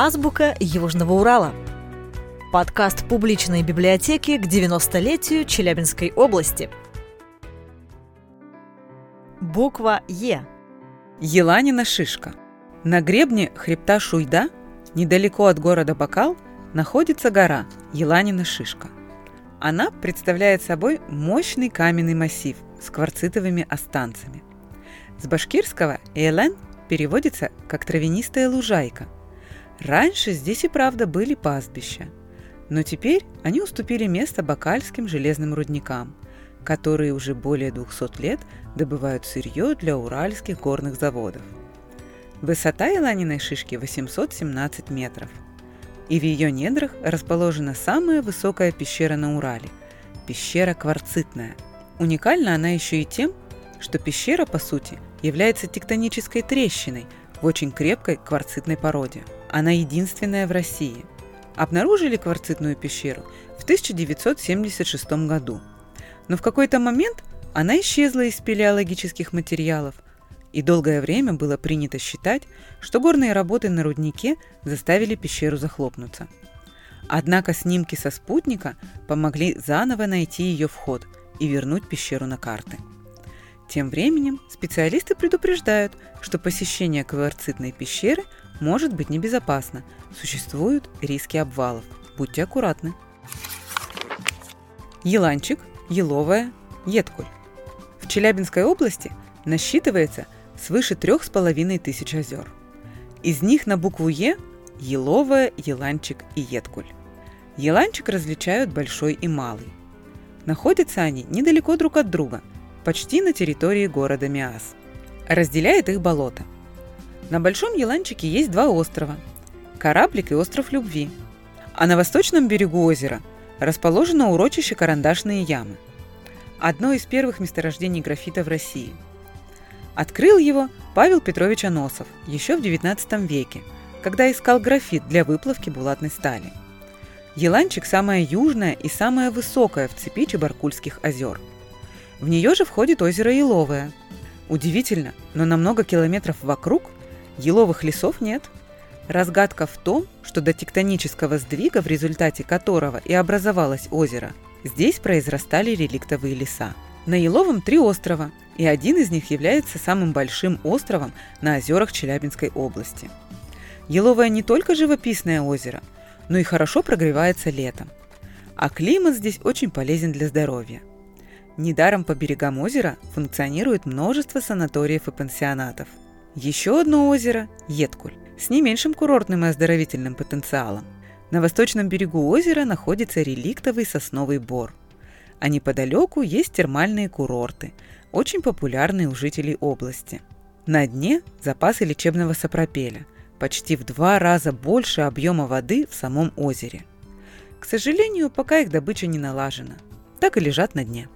Азбука Южного Урала. Подкаст публичной библиотеки к 90-летию Челябинской области. Буква Е. Еланина шишка. На гребне хребта Шуйда, недалеко от города Бакал, находится гора Еланина шишка. Она представляет собой мощный каменный массив с кварцитовыми останцами. С башкирского «элен» переводится как «травянистая лужайка». Раньше здесь и правда были пастбища, но теперь они уступили место бакальским железным рудникам, которые уже более 200 лет добывают сырье для уральских горных заводов. Высота Еланиной шишки 817 метров, и в ее недрах расположена самая высокая пещера на Урале – пещера Кварцитная. Уникальна она еще и тем, что пещера, по сути, является тектонической трещиной в очень крепкой кварцитной породе. Она единственная в России. Обнаружили кварцитную пещеру в 1976 году. Но в какой-то момент она исчезла из спелеологических материалов, и долгое время было принято считать, что горные работы на руднике заставили пещеру захлопнуться. Однако снимки со спутника помогли заново найти ее вход и вернуть пещеру на карты. Тем временем специалисты предупреждают, что посещение кварцитной пещеры может быть небезопасно. Существуют риски обвалов. Будьте аккуратны. Еланчик, еловая, едкуль. В Челябинской области насчитывается свыше трех с половиной тысяч озер. Из них на букву Е – еловая, еланчик и едкуль. Еланчик различают большой и малый. Находятся они недалеко друг от друга – почти на территории города Миас. Разделяет их болото. На Большом Еланчике есть два острова – Кораблик и остров Любви. А на восточном берегу озера расположено урочище Карандашные ямы – одно из первых месторождений графита в России. Открыл его Павел Петрович Аносов еще в XIX веке, когда искал графит для выплавки булатной стали. Еланчик – самая южная и самая высокая в цепи Чебаркульских озер – в нее же входит озеро Еловое. Удивительно, но на много километров вокруг еловых лесов нет. Разгадка в том, что до тектонического сдвига, в результате которого и образовалось озеро, здесь произрастали реликтовые леса. На Еловом три острова, и один из них является самым большим островом на озерах Челябинской области. Еловое не только живописное озеро, но и хорошо прогревается летом. А климат здесь очень полезен для здоровья. Недаром по берегам озера функционирует множество санаториев и пансионатов. Еще одно озеро – Едкуль, с не меньшим курортным и оздоровительным потенциалом. На восточном берегу озера находится реликтовый сосновый бор. А неподалеку есть термальные курорты, очень популярные у жителей области. На дне запасы лечебного сапропеля, почти в два раза больше объема воды в самом озере. К сожалению, пока их добыча не налажена, так и лежат на дне.